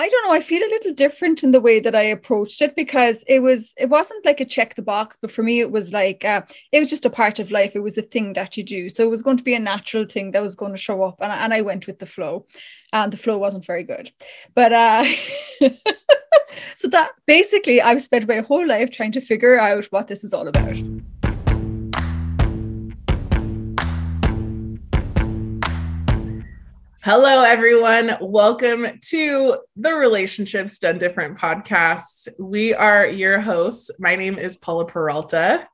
I don't know. I feel a little different in the way that I approached it because it was it wasn't like a check the box, but for me it was like uh, it was just a part of life. It was a thing that you do, so it was going to be a natural thing that was going to show up, and, and I went with the flow, and the flow wasn't very good, but uh, so that basically I've spent my whole life trying to figure out what this is all about. Hello, everyone. Welcome to the Relationships Done Different podcast. We are your hosts. My name is Paula Peralta,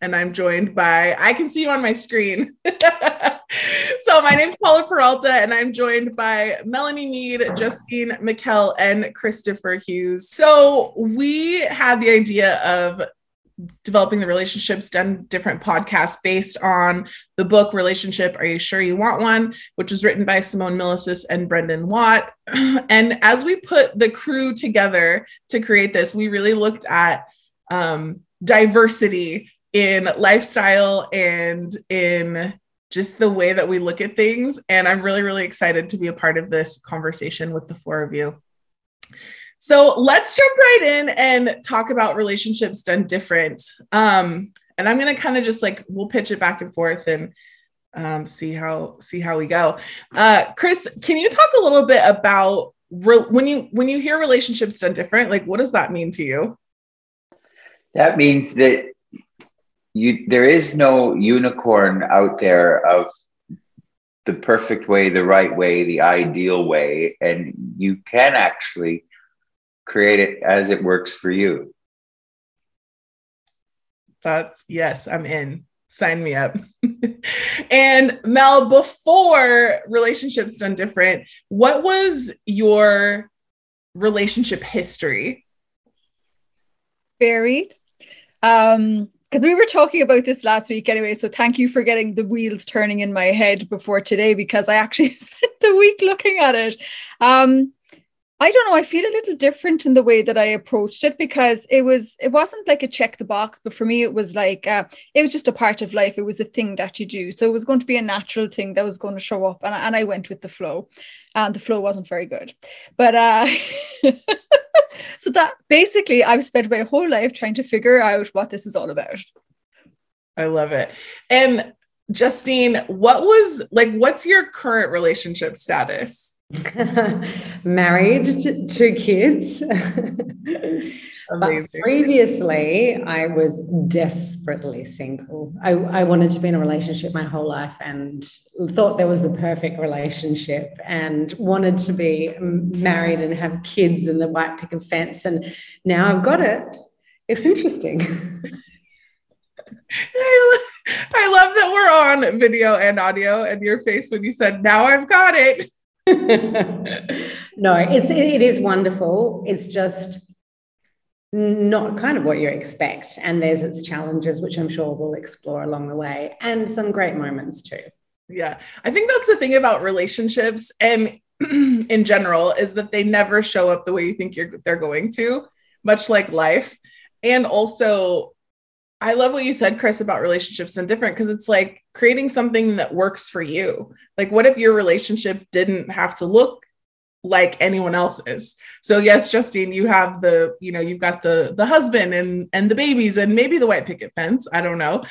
and I'm joined by, I can see you on my screen. so, my name is Paula Peralta, and I'm joined by Melanie Mead, Justine McKell, and Christopher Hughes. So, we had the idea of developing the relationships done different podcasts based on the book relationship are you sure you want one? which was written by simone milasas and brendon watt. And as we put the crew together to create this we really looked at um, diversity in lifestyle and in just the way that we look at things. And i'm really really excited to be a part of this conversation with the four of you so let's jump right in and talk about relationships done different. Um, and I'm gonna kind of just like we'll pitch it back and forth and um, see how see how we go. Uh, Chris, can you talk a little bit about re- when you when you hear relationships done different? Like, what does that mean to you? That means that you there is no unicorn out there of the perfect way, the right way, the ideal way, and you can actually create it as it works for you. That's yes, I'm in. Sign me up. and Mel, before relationships done different, what was your relationship history? Varied. Um, because we were talking about this last week anyway. So thank you for getting the wheels turning in my head before today because I actually spent the week looking at it. Um, I don't know. I feel a little different in the way that I approached it because it was it wasn't like a check the box, but for me it was like uh, it was just a part of life. It was a thing that you do, so it was going to be a natural thing that was going to show up, and and I went with the flow, and the flow wasn't very good, but uh, so that basically I've spent my whole life trying to figure out what this is all about. I love it, and Justine, what was like? What's your current relationship status? married to two kids. but previously, I was desperately single. I, I wanted to be in a relationship my whole life and thought there was the perfect relationship and wanted to be married and have kids and the white picket fence. And now I've got it. It's interesting. I love that we're on video and audio and your face when you said, Now I've got it. no, it's it is wonderful. It's just not kind of what you expect. And there's its challenges, which I'm sure we'll explore along the way, and some great moments too. Yeah. I think that's the thing about relationships and in general is that they never show up the way you think you're they're going to, much like life. And also I love what you said, Chris, about relationships and different because it's like creating something that works for you. Like, what if your relationship didn't have to look like anyone else's? So, yes, Justine, you have the, you know, you've got the the husband and and the babies and maybe the white picket fence. I don't know.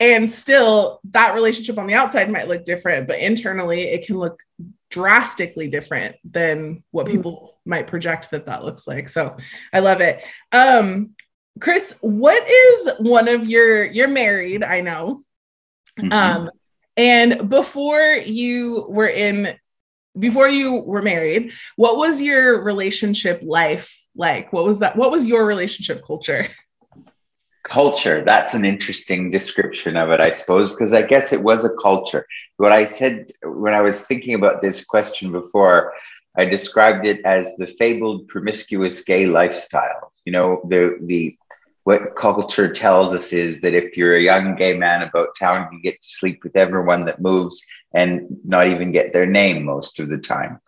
And still, that relationship on the outside might look different, but internally, it can look drastically different than what mm. people mm. might project that that looks like. So, I love it. Um, Chris, what is one of your you're married, I know. Mm-hmm. Um and before you were in before you were married, what was your relationship life like? What was that what was your relationship culture? Culture, that's an interesting description of it, I suppose, because I guess it was a culture. What I said when I was thinking about this question before, I described it as the fabled promiscuous gay lifestyle. You know, the the what culture tells us is that if you're a young gay man about town, you get to sleep with everyone that moves and not even get their name most of the time.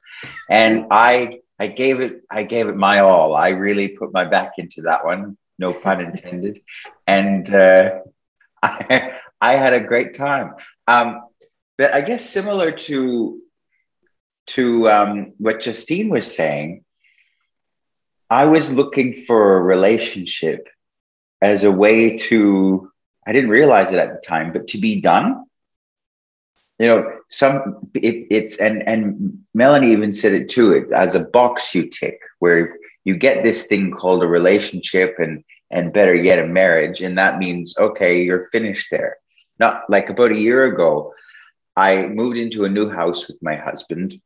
And I I gave it I gave it my all. I really put my back into that one, no pun intended. And uh, I, I had a great time. Um, but I guess similar to to um, what Justine was saying, I was looking for a relationship as a way to, I didn't realize it at the time, but to be done. You know, some it, it's and and Melanie even said it too. It as a box you tick, where you get this thing called a relationship, and and better yet, a marriage, and that means okay, you're finished there. Not like about a year ago, I moved into a new house with my husband,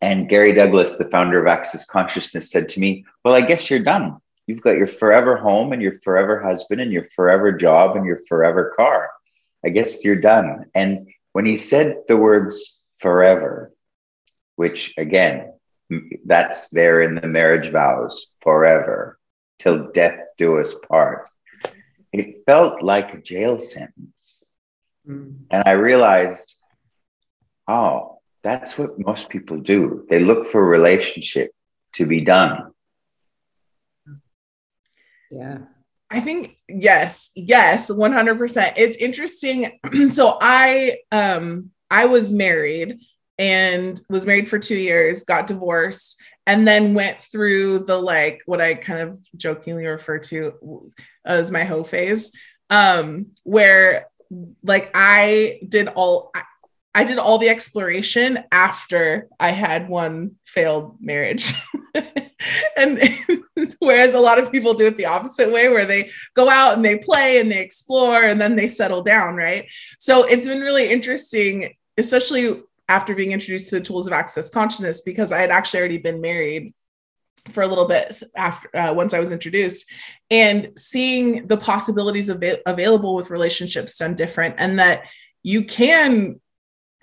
and Gary Douglas, the founder of Access Consciousness, said to me, Well, I guess you're done. You've got your forever home and your forever husband and your forever job and your forever car. I guess you're done. And when he said the words forever, which again, that's there in the marriage vows forever till death do us part. It felt like a jail sentence. Mm. And I realized, oh, that's what most people do. They look for a relationship to be done. Yeah. I think yes, yes, 100%. It's interesting. so I um I was married and was married for 2 years, got divorced and then went through the like what I kind of jokingly refer to as my hoe phase um where like I did all I did all the exploration after I had one failed marriage. and whereas a lot of people do it the opposite way, where they go out and they play and they explore and then they settle down, right? So it's been really interesting, especially after being introduced to the tools of access consciousness, because I had actually already been married for a little bit after uh, once I was introduced, and seeing the possibilities av- available with relationships done different, and that you can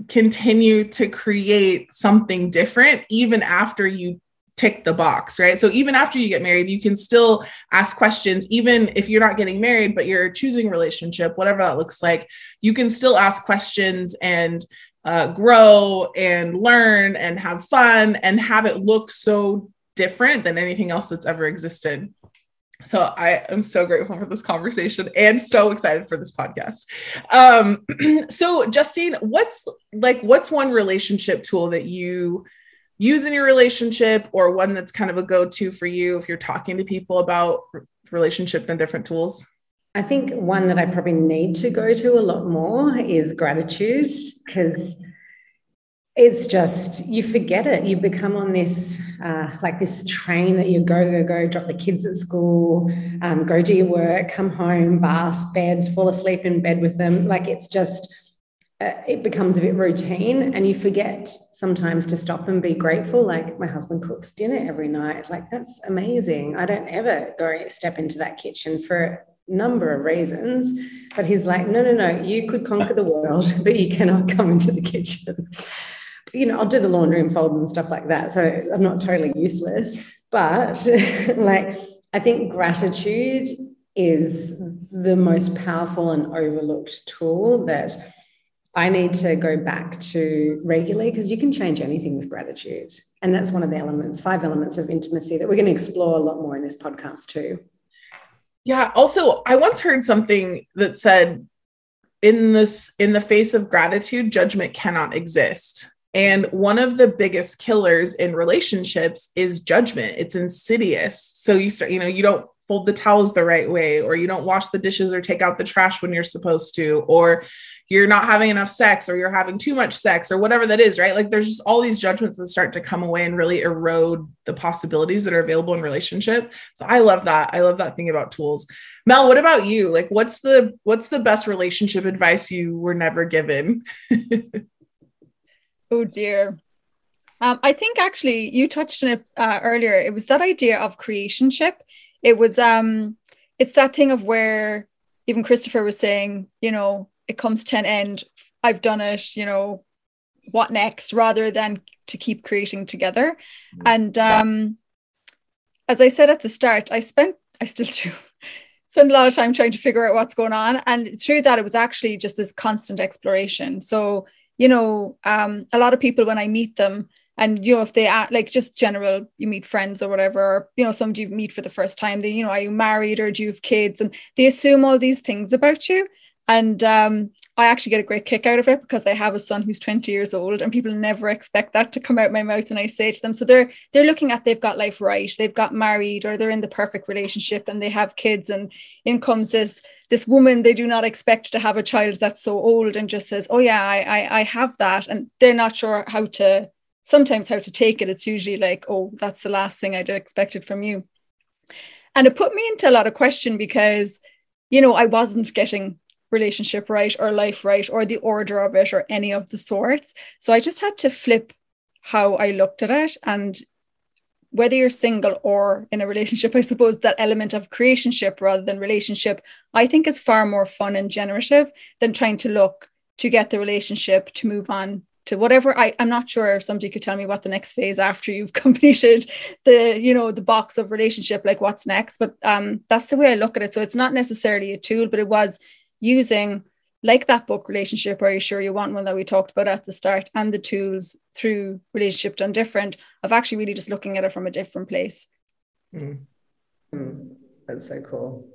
continue to create something different even after you tick the box, right? So even after you get married, you can still ask questions, even if you're not getting married, but you're choosing relationship, whatever that looks like, you can still ask questions and uh, grow and learn and have fun and have it look so different than anything else that's ever existed. So I am so grateful for this conversation and so excited for this podcast. Um, so Justine, what's like what's one relationship tool that you use in your relationship or one that's kind of a go-to for you if you're talking to people about relationship and different tools? I think one that I probably need to go to a lot more is gratitude because it's just you forget it you become on this uh, like this train that you go go go drop the kids at school um, go do your work come home bath beds fall asleep in bed with them like it's just uh, it becomes a bit routine and you forget sometimes to stop and be grateful like my husband cooks dinner every night like that's amazing i don't ever go step into that kitchen for a number of reasons but he's like no no no you could conquer the world but you cannot come into the kitchen you know, I'll do the laundry and fold and stuff like that. So I'm not totally useless. But like, I think gratitude is the most powerful and overlooked tool that I need to go back to regularly because you can change anything with gratitude. And that's one of the elements, five elements of intimacy that we're going to explore a lot more in this podcast too. Yeah. Also, I once heard something that said, in this in the face of gratitude judgment cannot exist and one of the biggest killers in relationships is judgment. It's insidious. So you start, you know, you don't fold the towels the right way, or you don't wash the dishes or take out the trash when you're supposed to, or you're not having enough sex, or you're having too much sex, or whatever that is, right? Like there's just all these judgments that start to come away and really erode the possibilities that are available in relationship. So I love that. I love that thing about tools. Mel, what about you? Like what's the what's the best relationship advice you were never given? Oh dear. Um, I think actually you touched on it uh, earlier. It was that idea of creationship. It was um, it's that thing of where even Christopher was saying, you know, it comes to an end. I've done it. You know, what next? Rather than to keep creating together. Mm-hmm. And um, as I said at the start, I spent, I still do, spend a lot of time trying to figure out what's going on. And through that, it was actually just this constant exploration. So you know, um, a lot of people when I meet them, and you know, if they act like just general, you meet friends or whatever, or you know, somebody you meet for the first time, they, you know, are you married or do you have kids? And they assume all these things about you. And um, I actually get a great kick out of it because I have a son who's 20 years old and people never expect that to come out my mouth when I say to them. So they're they're looking at they've got life right, they've got married or they're in the perfect relationship and they have kids and in comes this this woman they do not expect to have a child that's so old and just says, Oh yeah, I I, I have that. And they're not sure how to sometimes how to take it. It's usually like, oh, that's the last thing I'd expected from you. And it put me into a lot of question because, you know, I wasn't getting relationship right or life right or the order of it or any of the sorts. So I just had to flip how I looked at it. And whether you're single or in a relationship, I suppose that element of creationship rather than relationship, I think is far more fun and generative than trying to look to get the relationship to move on to whatever I, I'm not sure if somebody could tell me what the next phase after you've completed the, you know, the box of relationship, like what's next. But um that's the way I look at it. So it's not necessarily a tool, but it was using like that book relationship are you sure you want one that we talked about at the start and the tools through relationship done different of actually really just looking at it from a different place mm. Mm. that's so cool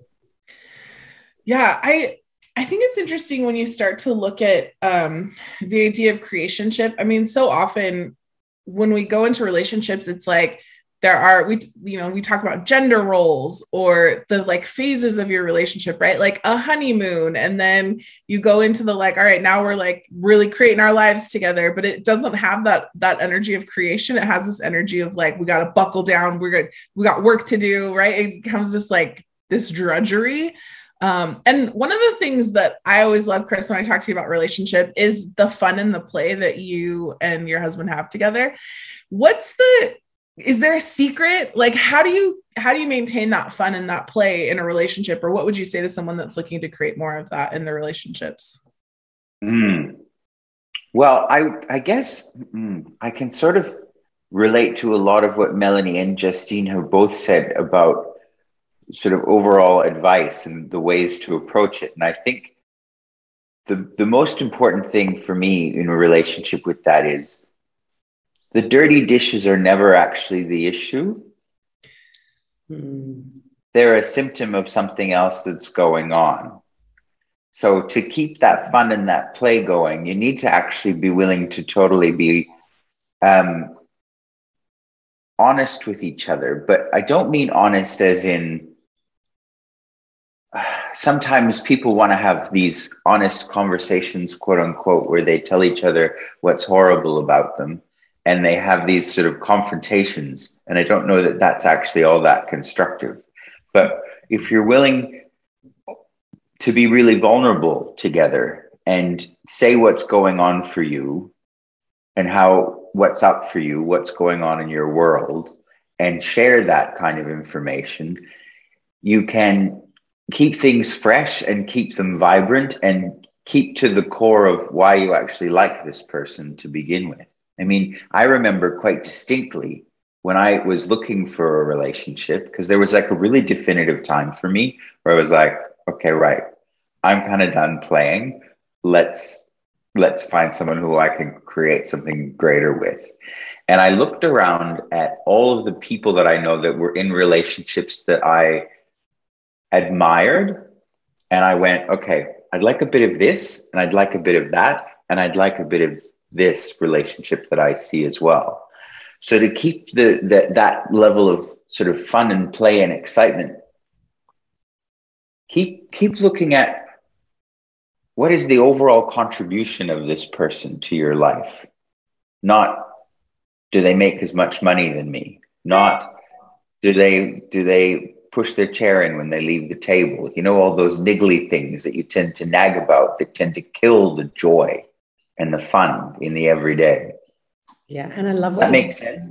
yeah i i think it's interesting when you start to look at um the idea of creationship i mean so often when we go into relationships it's like there are we you know we talk about gender roles or the like phases of your relationship right? Like a honeymoon and then you go into the like all right now we're like really creating our lives together but it doesn't have that that energy of creation. It has this energy of like we got to buckle down. We're good we got work to do right? It becomes this like this drudgery. Um, and one of the things that I always love, Chris, when I talk to you about relationship is the fun and the play that you and your husband have together. What's the is there a secret? Like how do you how do you maintain that fun and that play in a relationship? Or what would you say to someone that's looking to create more of that in their relationships? Mm. well i i guess mm, i can sort of relate to a lot of what melanie and justine have both said about sort of overall advice and the ways to approach it. And i think the the most important thing for me in a relationship with that is the dirty dishes are never actually the issue. Mm. They're a symptom of something else that's going on. So, to keep that fun and that play going, you need to actually be willing to totally be um, honest with each other. But I don't mean honest as in sometimes people want to have these honest conversations, quote unquote, where they tell each other what's horrible about them and they have these sort of confrontations. And I don't know that that's actually all that constructive. But if you're willing to be really vulnerable together and say what's going on for you and how what's up for you, what's going on in your world, and share that kind of information, you can keep things fresh and keep them vibrant and keep to the core of why you actually like this person to begin with. I mean, I remember quite distinctly when I was looking for a relationship because there was like a really definitive time for me where I was like, okay, right, I'm kind of done playing. Let's let's find someone who I can create something greater with. And I looked around at all of the people that I know that were in relationships that I admired. And I went, okay, I'd like a bit of this, and I'd like a bit of that, and I'd like a bit of this relationship that I see as well. So to keep the, the that level of sort of fun and play and excitement, keep keep looking at what is the overall contribution of this person to your life. Not do they make as much money than me? Not do they do they push their chair in when they leave the table? You know all those niggly things that you tend to nag about that tend to kill the joy and the fun in the everyday. Yeah, and I love that. Makes sense.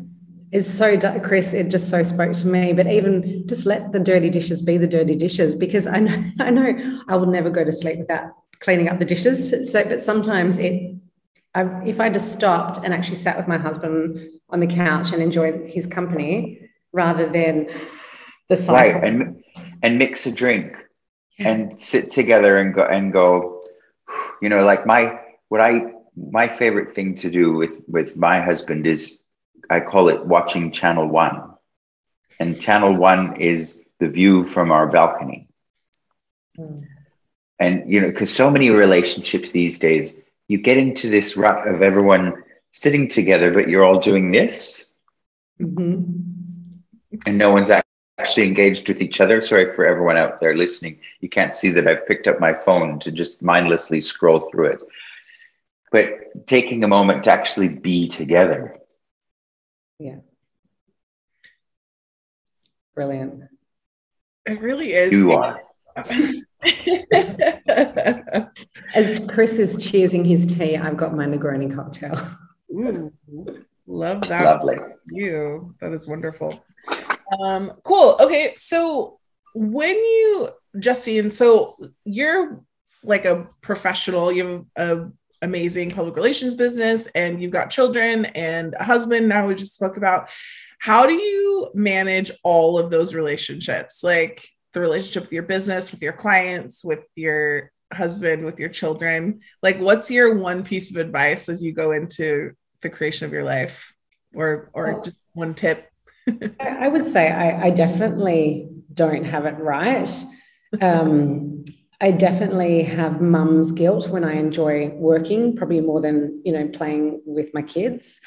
Is so Chris. It just so spoke to me. But even just let the dirty dishes be the dirty dishes, because I know I know I will never go to sleep without cleaning up the dishes. So, but sometimes it, I, if I just stopped and actually sat with my husband on the couch and enjoyed his company rather than the cycle. right and and mix a drink yeah. and sit together and go and go, you know, like my what I my favorite thing to do with with my husband is I call it watching channel 1. And channel 1 is the view from our balcony. Mm. And, you know, because so many relationships these days, you get into this rut of everyone sitting together, but you're all doing this. Mm-hmm. And no one's actually engaged with each other. Sorry for everyone out there listening. You can't see that I've picked up my phone to just mindlessly scroll through it. But taking a moment to actually be together. Yeah. Brilliant. It really is. You are. As Chris is cheersing his tea, I've got my Negroni cocktail. Ooh, love that. Lovely. You. That is wonderful. Um, cool. Okay. So when you, Justine, so you're like a professional, you have a amazing public relations business and you've got children and a husband now we just spoke about how do you manage all of those relationships like the relationship with your business, with your clients, with your husband, with your children? Like, what's your one piece of advice as you go into the creation of your life, or or well, just one tip? I would say I, I, definitely don't have it right. Um, I definitely have mum's guilt when I enjoy working, probably more than you know playing with my kids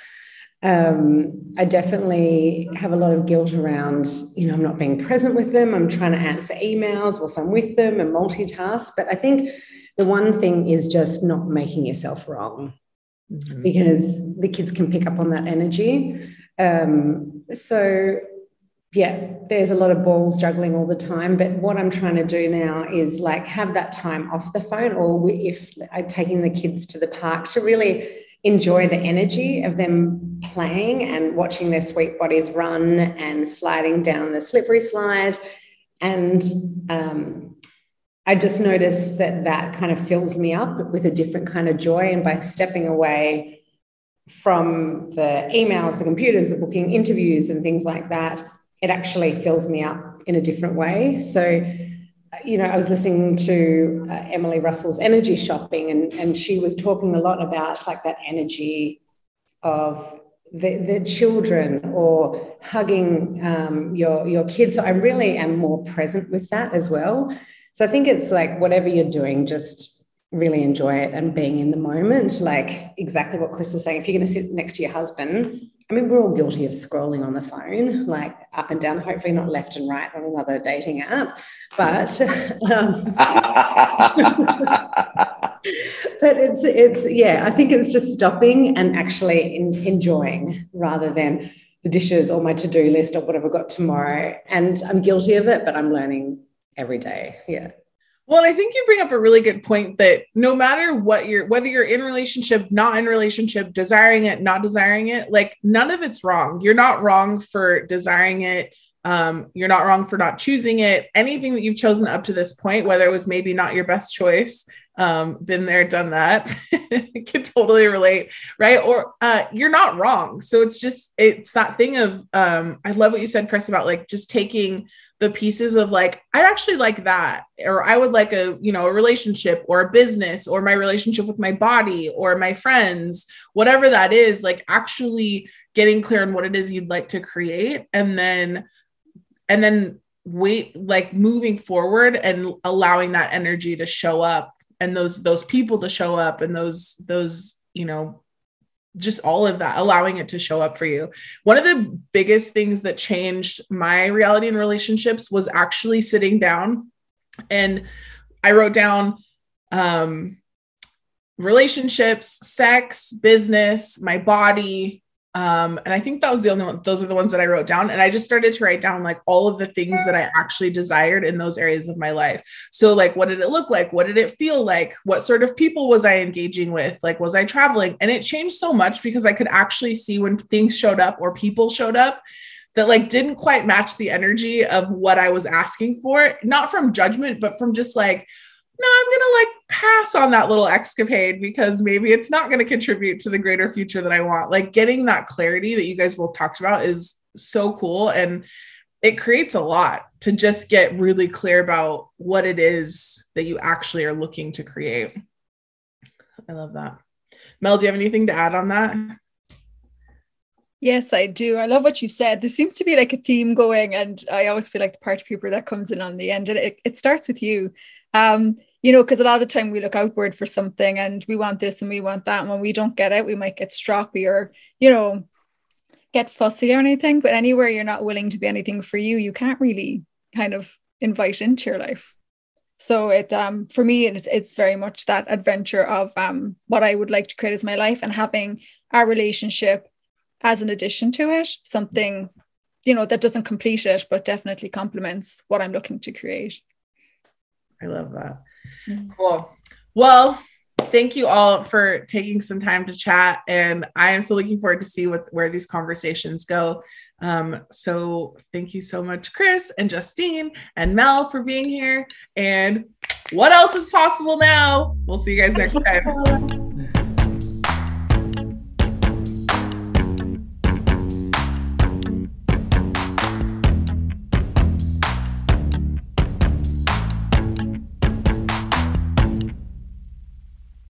um, I definitely have a lot of guilt around, you know, I'm not being present with them. I'm trying to answer emails whilst I'm with them and multitask. But I think the one thing is just not making yourself wrong mm-hmm. because the kids can pick up on that energy. Um, so, yeah, there's a lot of balls juggling all the time. But what I'm trying to do now is like have that time off the phone, or if I'm taking the kids to the park to really enjoy the energy of them playing and watching their sweet bodies run and sliding down the slippery slide. And um, I just noticed that that kind of fills me up with a different kind of joy. And by stepping away from the emails, the computers, the booking interviews, and things like that, it actually fills me up in a different way. So you know, I was listening to uh, Emily Russell's energy shopping, and, and she was talking a lot about like that energy of the, the children or hugging um, your, your kids. So I really am more present with that as well. So I think it's like whatever you're doing, just really enjoy it and being in the moment. Like exactly what Chris was saying. If you're going to sit next to your husband, I mean, we're all guilty of scrolling on the phone, like up and down, hopefully not left and right on another dating app. But um, but it's it's yeah, I think it's just stopping and actually in, enjoying rather than the dishes or my to-do list or whatever I've got tomorrow. And I'm guilty of it, but I'm learning every day. Yeah. Well, I think you bring up a really good point that no matter what you're, whether you're in relationship, not in relationship, desiring it, not desiring it, like none of it's wrong. You're not wrong for desiring it. Um, you're not wrong for not choosing it. Anything that you've chosen up to this point, whether it was maybe not your best choice, um, been there, done that, can totally relate, right? Or uh, you're not wrong. So it's just it's that thing of um, I love what you said, Chris, about like just taking the pieces of like i actually like that or i would like a you know a relationship or a business or my relationship with my body or my friends whatever that is like actually getting clear on what it is you'd like to create and then and then wait like moving forward and allowing that energy to show up and those those people to show up and those those you know just all of that, allowing it to show up for you. One of the biggest things that changed my reality and relationships was actually sitting down and I wrote down um, relationships, sex, business, my body, um, and I think that was the only one, those are the ones that I wrote down. And I just started to write down like all of the things that I actually desired in those areas of my life. So, like, what did it look like? What did it feel like? What sort of people was I engaging with? Like, was I traveling? And it changed so much because I could actually see when things showed up or people showed up that like didn't quite match the energy of what I was asking for, not from judgment, but from just like, no, I'm going to like pass on that little escapade because maybe it's not going to contribute to the greater future that I want. Like getting that clarity that you guys both talked about is so cool. And it creates a lot to just get really clear about what it is that you actually are looking to create. I love that. Mel, do you have anything to add on that? Yes, I do. I love what you said. There seems to be like a theme going, and I always feel like the party pooper that comes in on the end, and it, it starts with you. Um, you know, because a lot of the time we look outward for something and we want this and we want that. And when we don't get it, we might get stroppy or, you know, get fussy or anything. But anywhere you're not willing to be anything for you, you can't really kind of invite into your life. So it um for me it's it's very much that adventure of um what I would like to create as my life and having our relationship as an addition to it, something you know that doesn't complete it but definitely complements what I'm looking to create. I love that. Mm-hmm. Cool. Well, thank you all for taking some time to chat and i am so looking forward to see what where these conversations go um, so thank you so much chris and justine and mel for being here and what else is possible now we'll see you guys next time